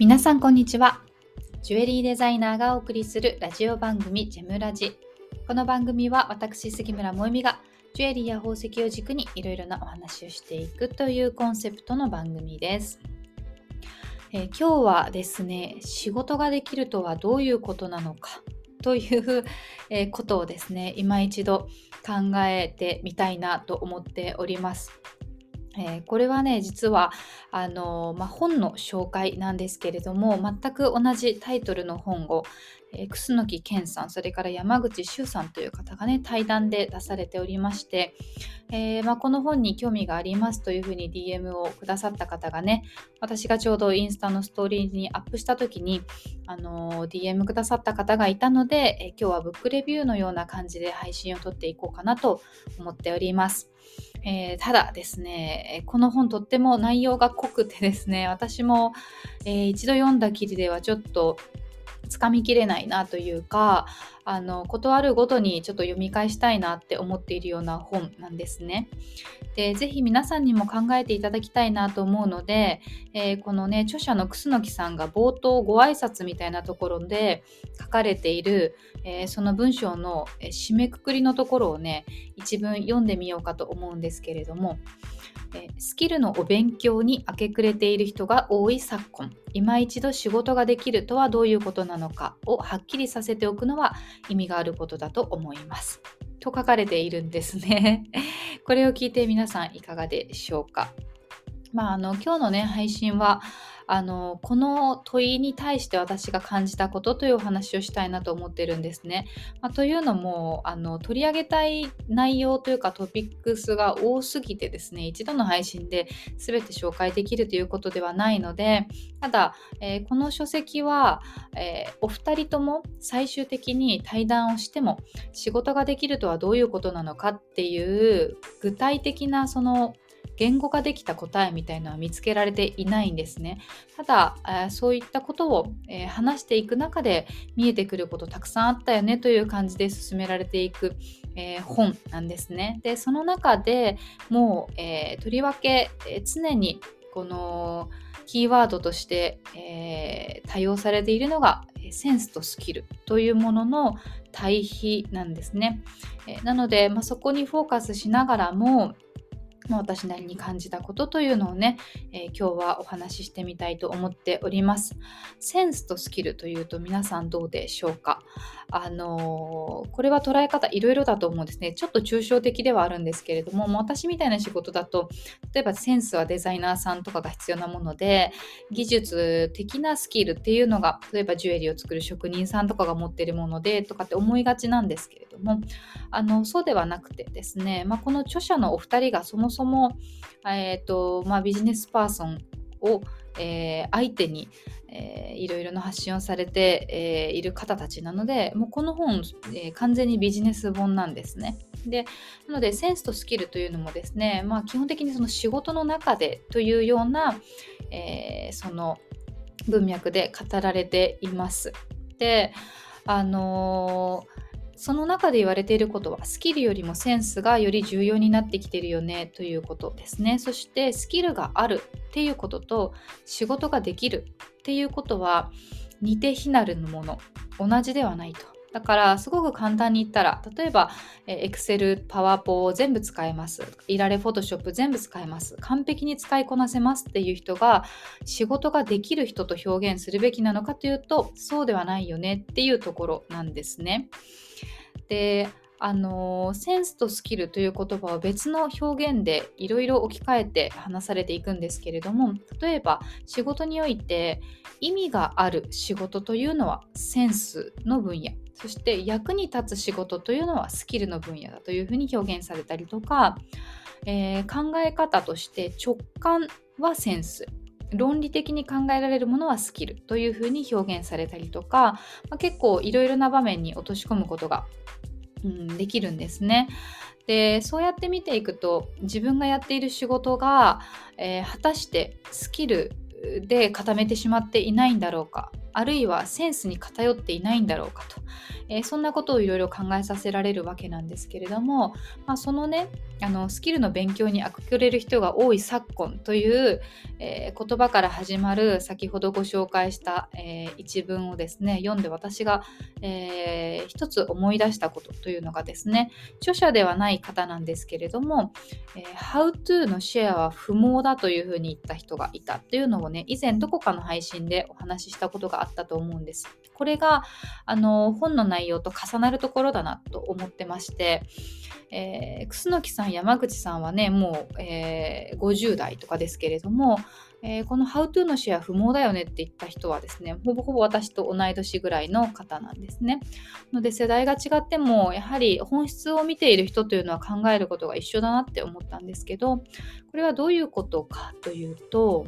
皆さんこんにちは。ジュエリーデザイナーがお送りするラジオ番組ジェムラジ。この番組は私杉村萌実がジュエリーや宝石を軸にいろいろなお話をしていくというコンセプトの番組です、えー、今日はですね仕事ができるとはどういうことなのかという、えことをですね今一度考えてみたいなと思っております。えー、これはね実はあの、ま、本の紹介なんですけれども全く同じタイトルの本を、えー、楠木健さんそれから山口周さんという方がね対談で出されておりまして、え、ま、この本に興味がありますというふうに DM をくださった方がね私がちょうどインスタのストーリーにアップした時に、あの DM くださった方がいたので、え今日はブックレビューのような感じで配信を撮っていこうかなと思っております。えー、ただですね、この本とっても内容が濃くてですね、私も、えー、一度読んだきりではちょっとつかみきれないなというかあの断るごとにちょっと読み返したいなって思っているような本なんですね。でぜひ皆さんにも考えていただきたいなと思うので、えー、このね著者の楠木さんが冒頭ご挨拶みたいなところで書かれている、えー、その文章の締めくくりのところをね一文読んでみようかと思うんですけれどもスキルのお勉強に明け暮れている人が多い昨今今一度仕事ができるとはどういうことなののかをはっきりさせておくのは意味があることだと思います。と書かれているんですね。これを聞いて皆さんいかがでしょうか。まあ、あの今日のね配信はあのこの問いに対して私が感じたことというお話をしたいなと思ってるんですね。まあ、というのもあの取り上げたい内容というかトピックスが多すぎてですね一度の配信で全て紹介できるということではないのでただ、えー、この書籍は、えー、お二人とも最終的に対談をしても仕事ができるとはどういうことなのかっていう具体的なその言語化できた答えみたいのは見つけられていないんですね。ただ、えそういったことを、え話していく中で見えてくることたくさんあったよねという感じで進められていく、えー、本なんですね。で、その中でもう、えー、とりわけ、え常にこのキーワードとして、えー、多用されているのがセンスとスキルというものの対比なんですね。えなので、まあ、そこにフォーカスしながらも、まあ、私なりに感じたことというのをね、えー、今日はお話ししてみたいと思っております。センスとスキルというと皆さんどうでしょうか？あのー、これは捉え方いろいろだと思うんですね。ちょっと抽象的ではあるんですけれども、も私みたいな仕事だと、例えばセンスはデザイナーさんとかが必要なもので、技術的なスキルっていうのが、例えばジュエリーを作る職人さんとかが持ってるものでとかって思いがちなんですけれども、あのそうではなくてですね、まあ、この著者のお二人がそもそも、えーとまあ、ビジネスパーソンを、えー、相手に、えー、いろいろな発信をされて、えー、いる方たちなのでもうこの本、えー、完全にビジネス本なんですね。でなのでセンスとスキルというのもですね、まあ、基本的にその仕事の中でというような、えー、その文脈で語られています。であのーその中で言われていることはスキルよりもセンスがより重要になってきてるよねということですね。そしてスキルがあるっていうことと仕事ができるっていうことは似て非なるもの同じではないと。だからすごく簡単に言ったら例えば Excel、PowerPo 全部使えますいられ Photoshop 全部使えます完璧に使いこなせますっていう人が仕事ができる人と表現するべきなのかというとそうではないよねっていうところなんですね。であのセンスとスキルという言葉を別の表現でいろいろ置き換えて話されていくんですけれども例えば仕事において意味がある仕事というのはセンスの分野。そして役に立つ仕事というのはスキルの分野だというふうに表現されたりとか、えー、考え方として直感はセンス。論理的に考えられるものはスキルというふうに表現されたりとか、まあ、結構いろいろな場面に落とし込むことが、うん、できるんですね。でそうやって見ていくと自分がやっている仕事が、えー、果たしてスキルで固めてしまっていないんだろうかあるいはセンスに偏っていないんだろうかと、えー、そんなことをいろいろ考えさせられるわけなんですけれども、まあ、そのねあのスキルの勉強にあくれる人が多い昨今という、えー、言葉から始まる先ほどご紹介した、えー、一文をですね読んで私が、えー、一つ思い出したことというのがですね著者ではない方なんですけれども、えー、How to のシェアは不毛だというふうに言った人がいたというのをね以前どこかの配信でお話ししたことがあったと思うんです。これがあの本の内容と重なるところだなと思ってまして、えー、楠木さん山口さんはねもう、えー、50代とかですけれども、えー、この How to のシェア不毛だよねって言った人はですねほぼほぼ私と同い年ぐらいの方なんですね。ので世代が違ってもやはり本質を見ている人というのは考えることが一緒だなって思ったんですけどこれはどういうことかというと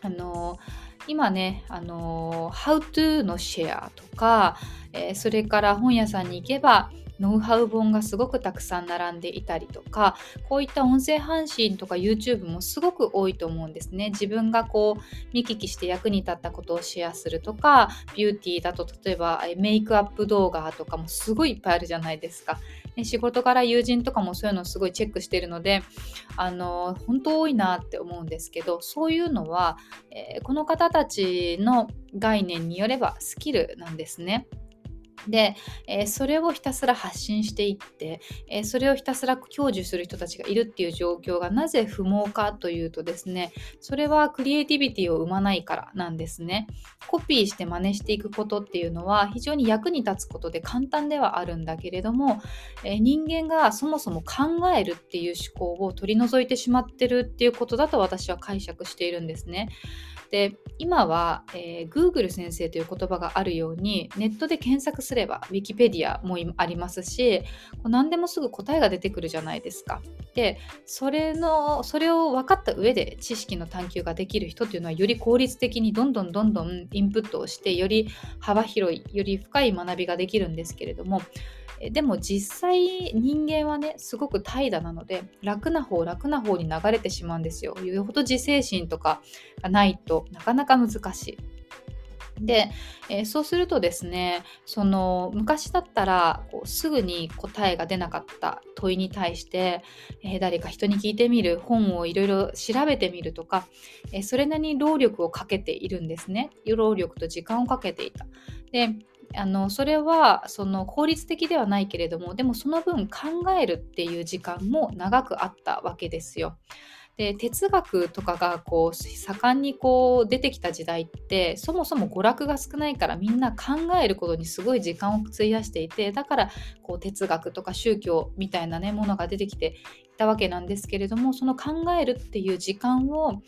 あのー今ね、あの How to のシェアとか、えー、それから本屋さんに行けばノウハウ本がすごくたくさん並んでいたりとかこういった音声配信とか YouTube もすごく多いと思うんですね。自分がこう見聞きして役に立ったことをシェアするとかビューティーだと例えばメイクアップ動画とかもすごいいっぱいあるじゃないですか。仕事から友人とかもそういうのをすごいチェックしてるのであの本当多いなって思うんですけどそういうのは、えー、この方たちの概念によればスキルなんですね。で、えー、それをひたすら発信していって、えー、それをひたすら享受する人たちがいるっていう状況がなぜ不毛かというとですねそれはクリエイティビティを生まないからなんですね。コピーして真似していくことっていうのは非常に役に立つことで簡単ではあるんだけれども、えー、人間がそもそも考えるっていう思考を取り除いてしまってるっていうことだと私は解釈しているんですね。で今は、えー、Google 先生という言葉があるようにネットで検索すれば Wikipedia もありますし何でもすぐ答えが出てくるじゃないですか。でそれのそれを分かった上で知識の探求ができる人っていうのはより効率的にどんどんどんどんインプットをしてより幅広いより深い学びができるんですけれどもでも実際人間はねすごく怠惰なので楽な方楽な方に流れてしまうんですよ。よほど自制心とかがないとなかなか難しい。で、えー、そうするとですねその昔だったらこうすぐに答えが出なかった問いに対して、えー、誰か人に聞いてみる本をいろいろ調べてみるとか、えー、それなりに労力をかけているんですね労力と時間をかけていた。であのそれはその効率的ではないけれどもでもその分考えるっていう時間も長くあったわけですよ。で哲学とかがこう盛んにこう出てきた時代ってそもそも娯楽が少ないからみんな考えることにすごい時間を費やしていてだからこう哲学とか宗教みたいなねものが出てきてたわけなんですけれどもその考えるっていう時間を、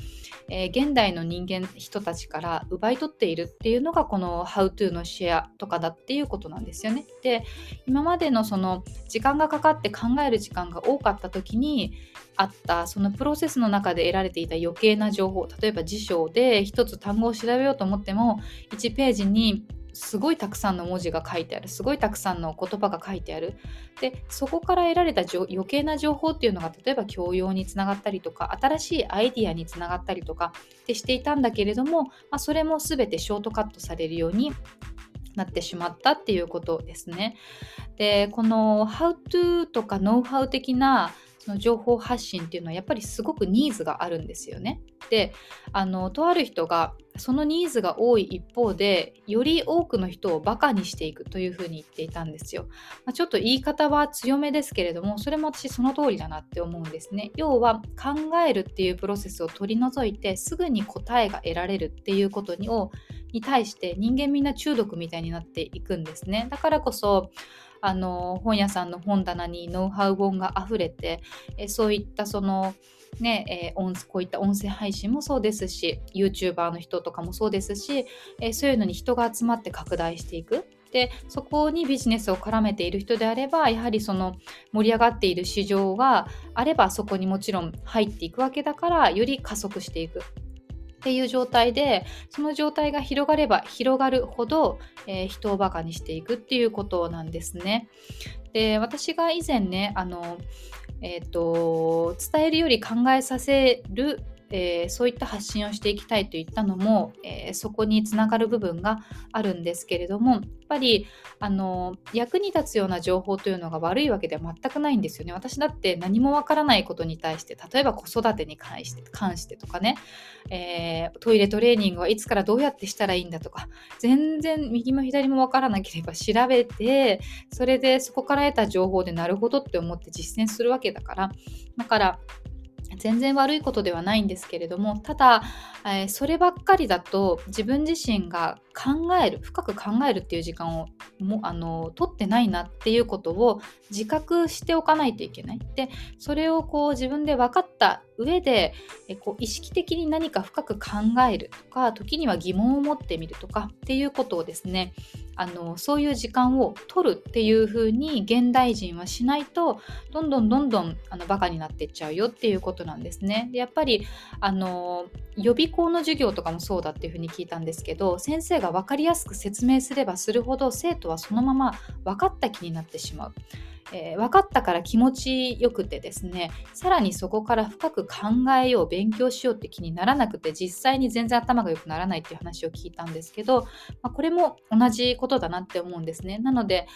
えー、現代の人間人たちから奪い取っているっていうのがこの How to のシェアとかだっていうことなんですよね。で今までのその時間がかかって考える時間が多かった時にあったそのプロセスの中で得られていた余計な情報例えば辞書で一つ単語を調べようと思っても1ページにすごいたくさんの文字が書いてあるすごいたくさんの言葉が書いてあるでそこから得られた余計な情報っていうのが例えば教養につながったりとか新しいアイディアにつながったりとかってしていたんだけれども、まあ、それも全てショートカットされるようになってしまったっていうことですね。でこの How to とかノウハウ的なその情報発信っていうのはやっぱりすごくニーズがあるんですよね。であのとある人がそのニーズが多い一方でより多くの人をバカにしていくというふうに言っていたんですよ。まあ、ちょっと言い方は強めですけれどもそれも私その通りだなって思うんですね。要は考えるっていうプロセスを取り除いてすぐに答えが得られるっていうことにをに対して人間みんな中毒みたいになっていくんですね。だからこそあの本屋さんの本棚にノウハウ本があふれてえそういったそのね、えー、こういった音声配信もそうですし YouTuber の人とかもそうですし、えー、そういうのに人が集まって拡大していくでそこにビジネスを絡めている人であればやはりその盛り上がっている市場があればそこにもちろん入っていくわけだからより加速していくっていう状態でその状態が広がれば広がるほど、えー、人をバカにしていくっていうことなんですね。で私が以前ねあの、えーと、伝えるより考えさせるえー、そういった発信をしていきたいといったのも、えー、そこにつながる部分があるんですけれどもやっぱりあの役に立つような情報というのが悪いわけでは全くないんですよね。私だって何もわからないことに対して例えば子育てに関して関してとかね、えー、トイレトレーニングはいつからどうやってしたらいいんだとか全然右も左もわからなければ調べてそれでそこから得た情報でなるほどって思って実践するわけだからだから全然悪いことではないんですけれどもただ、えー、そればっかりだと自分自身が考える深く考えるっていう時間をもあの取ってないなっていうことを自覚しておかないといけない。でそれをこう自分で分かった上でえこう意識的に何か深く考えるとか時には疑問を持ってみるとかっていうことをですねあのそういう時間を取るっていう風に現代人はしないとどんどんどんどんあのバカになっていっちゃうよっていうことなんですね。でやっぱりあの予備校の授業とかもそうだっていう風に聞いたんですけど先生が分かりやすく説明すればするほど生徒はそのまま分かった気になってしまう。えー、分かったから気持ちよくてですねさらにそこから深く考えよう勉強しようって気にならなくて実際に全然頭が良くならないっていう話を聞いたんですけど、まあ、これも同じことだなって思うんですね。なので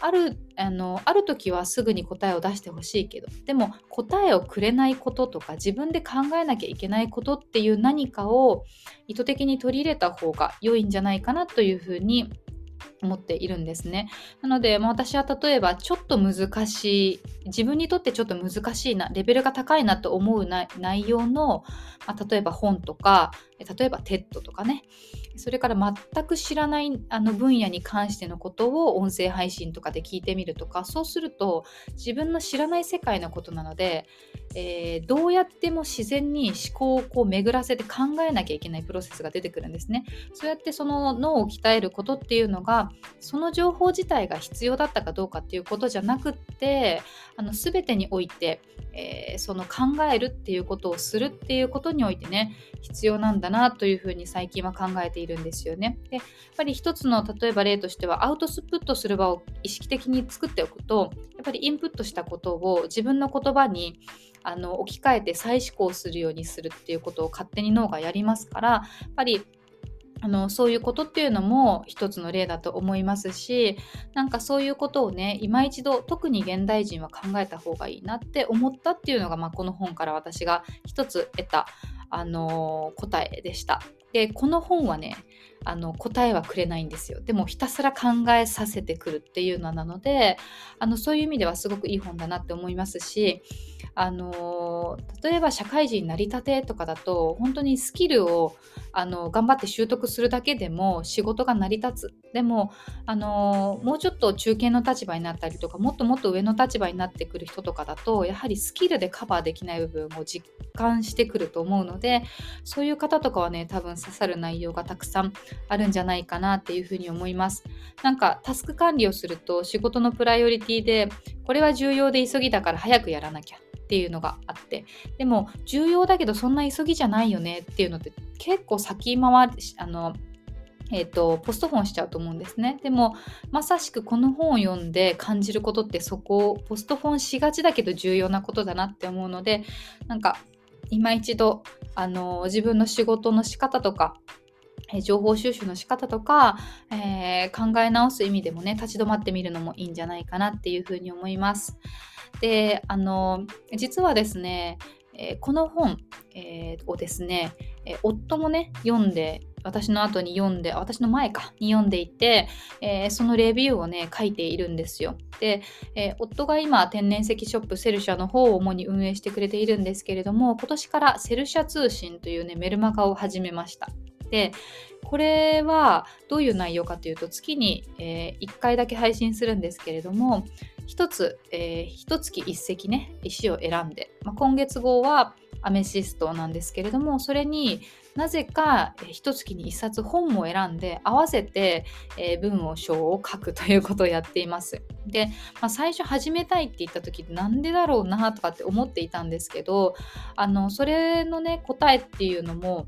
あるあのある時はすぐに答えを出してほしいけどでも答えをくれないこととか自分で考えなきゃいけないことっていう何かを意図的に取り入れた方が良いんじゃないかなというふうに思っているんですね。なので、まあ、私は例えばちょっと難しい自分にとってちょっと難しいなレベルが高いなと思う内容の、まあ、例えば本とか例えば TED とかねそれから全く知らないあの分野に関してのことを音声配信とかで聞いてみるとかそうすると自分の知らない世界のことなので、えー、どうやっても自然に思考をこう巡らせて考えなきゃいけないプロセスが出てくるんですね。そうやってその脳を鍛えることっていうのがその情報自体が必要だったかどうかっていうことじゃなくってあの全てにおいて、えー、その考えるっていうことをするっていうことにおいてね必要なんだなというふうに最近は考えているんですよね。でやっぱり一つの例えば例としてはアウトプットする場を意識的に作っておくとやっぱりインプットしたことを自分の言葉にあの置き換えて再思考するようにするっていうことを勝手に脳がやりますからやっぱりあのそういうことっていうのも一つの例だと思いますしなんかそういうことをね今一度特に現代人は考えた方がいいなって思ったっていうのが、まあ、この本から私が一つ得たあの答えでした。でこの本はねあの答えはくれないんですよ。でもひたすら考えさせてくるっていうのなのであのそういう意味ではすごくいい本だなって思いますしあの例えば社会人なりたてとかだと本当にスキルをあの頑張って習得するだけでも仕事が成り立つ。でもあのもうちょっと中堅の立場になったりとかもっともっと上の立場になってくる人とかだとやはりスキルでカバーできない部分を実感してくると思うのでそういう方とかはね多分刺さる内容がたくさんあるんじゃないかなっていうふうに思いますなんかタスク管理をすると仕事のプライオリティでこれは重要で急ぎだから早くやらなきゃっていうのがあってでも重要だけどそんな急ぎじゃないよねっていうのって結構先回りあのえーと、ポストフォンしちゃうと思うんですね。でもまさしくこの本を読んで感じることってそこをポストフォンしがちだけど重要なことだなって思うのでなんか今一度あの自分の仕事の仕方とか情報収集の仕方とか、えー、考え直す意味でもね立ち止まってみるのもいいんじゃないかなっていうふうに思います。であの実はですね、えー、この本、えー、をですね、え夫もね読んで私の後に読んで私の前かに読んでいて、えー、そのレビューをね書いているんですよ。で、えー、夫が今天然石ショップセルシャの方を主に運営してくれているんですけれども今年からセルシャ通信というねメルマガを始めました。でこれはどういう内容かというと月に、えー、1回だけ配信するんですけれども1つ、えー、1月1石ね石を選んで、まあ、今月号はアメシストなんですけれどもそれになぜか一月に一冊本を選んで合わせて、えー、文を章を書くということをやっています。で、まあ、最初始めたいって言った時なんでだろうなとかって思っていたんですけどあのそれのね答えっていうのも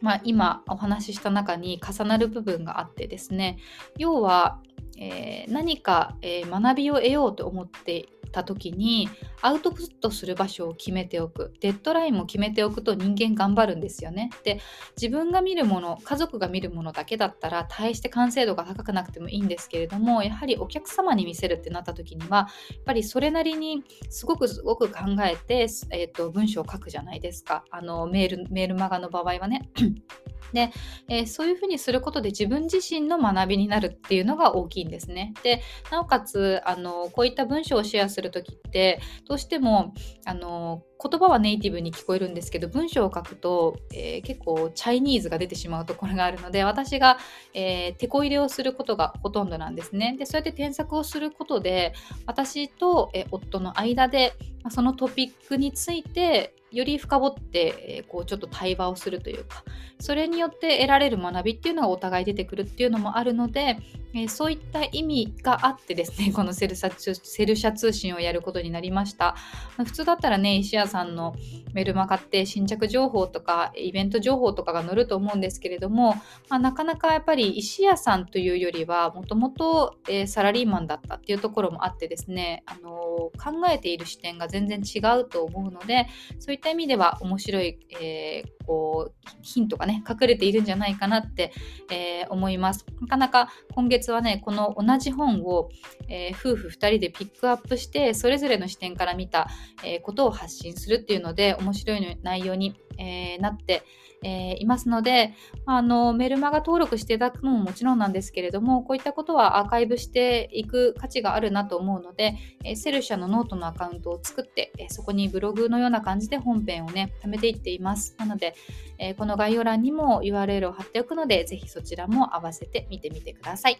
まあ、今お話しした中に重なる部分があってですね要は、えー、何か、えー、学びを得ようと思っていた時にアウトプットする場所を決めておくデッドラインも決めておくと人間頑張るんですよね。で自分が見るもの家族が見るものだけだったら大して完成度が高くなくてもいいんですけれどもやはりお客様に見せるってなった時にはやっぱりそれなりにすごくすごく考えて、えーと、文章を書くじゃないですかあのメールメールマガの場合はね。で、えー、そういうふうにすることで自分自身の学びになるっていうのが大きいんですですね。でなおかつあのこういった文章をシェアする時ってどうしてもあの言葉はネイティブに聞こえるんですけど文章を書くと、えー、結構チャイニーズが出てしまうところがあるので私が、えー、手こ入れをすることがほとんどなんですね。でそうやって添削をすることで私と、えー、夫の間でそのトピックについてより深掘って、えこうちょっと対話をするというかそれによって得られる学びっていうのがお互い出てくるっていうのもあるので、えそういった意味があってですねこのセルシャセルシャ通信をやることになりました普通だったらね石屋さんのメルマガって新着情報とかイベント情報とかが載ると思うんですけれども、まあ、なかなかやっぱり石屋さんというよりはもともとサラリーマンだったっていうところもあってですね、あの考えている視点が全然違うと思うのでそういった意味では面白い、えー、こうヒントがね隠れているんじゃないかなって、えー、思います。なかなか今月はねこの同じ本を、えー、夫婦2人でピックアップしてそれぞれの視点から見た、えことを発信するっていうので面白い内容に、えなってえー、いますので、あのメルマガ登録していただくのももちろんなんですけれども、こういったことはアーカイブしていく価値があるなと思うので、えー、セルシャのノートのアカウントを作って、えー、そこにブログのような感じで本編をね、貯めていっています。なので、えこの概要欄にも URL を貼っておくので、ぜひそちらも合わせて見てみてください。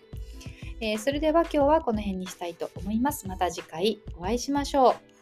えそれでは今日はこの辺にしたいと思います。また次回お会いしましょう。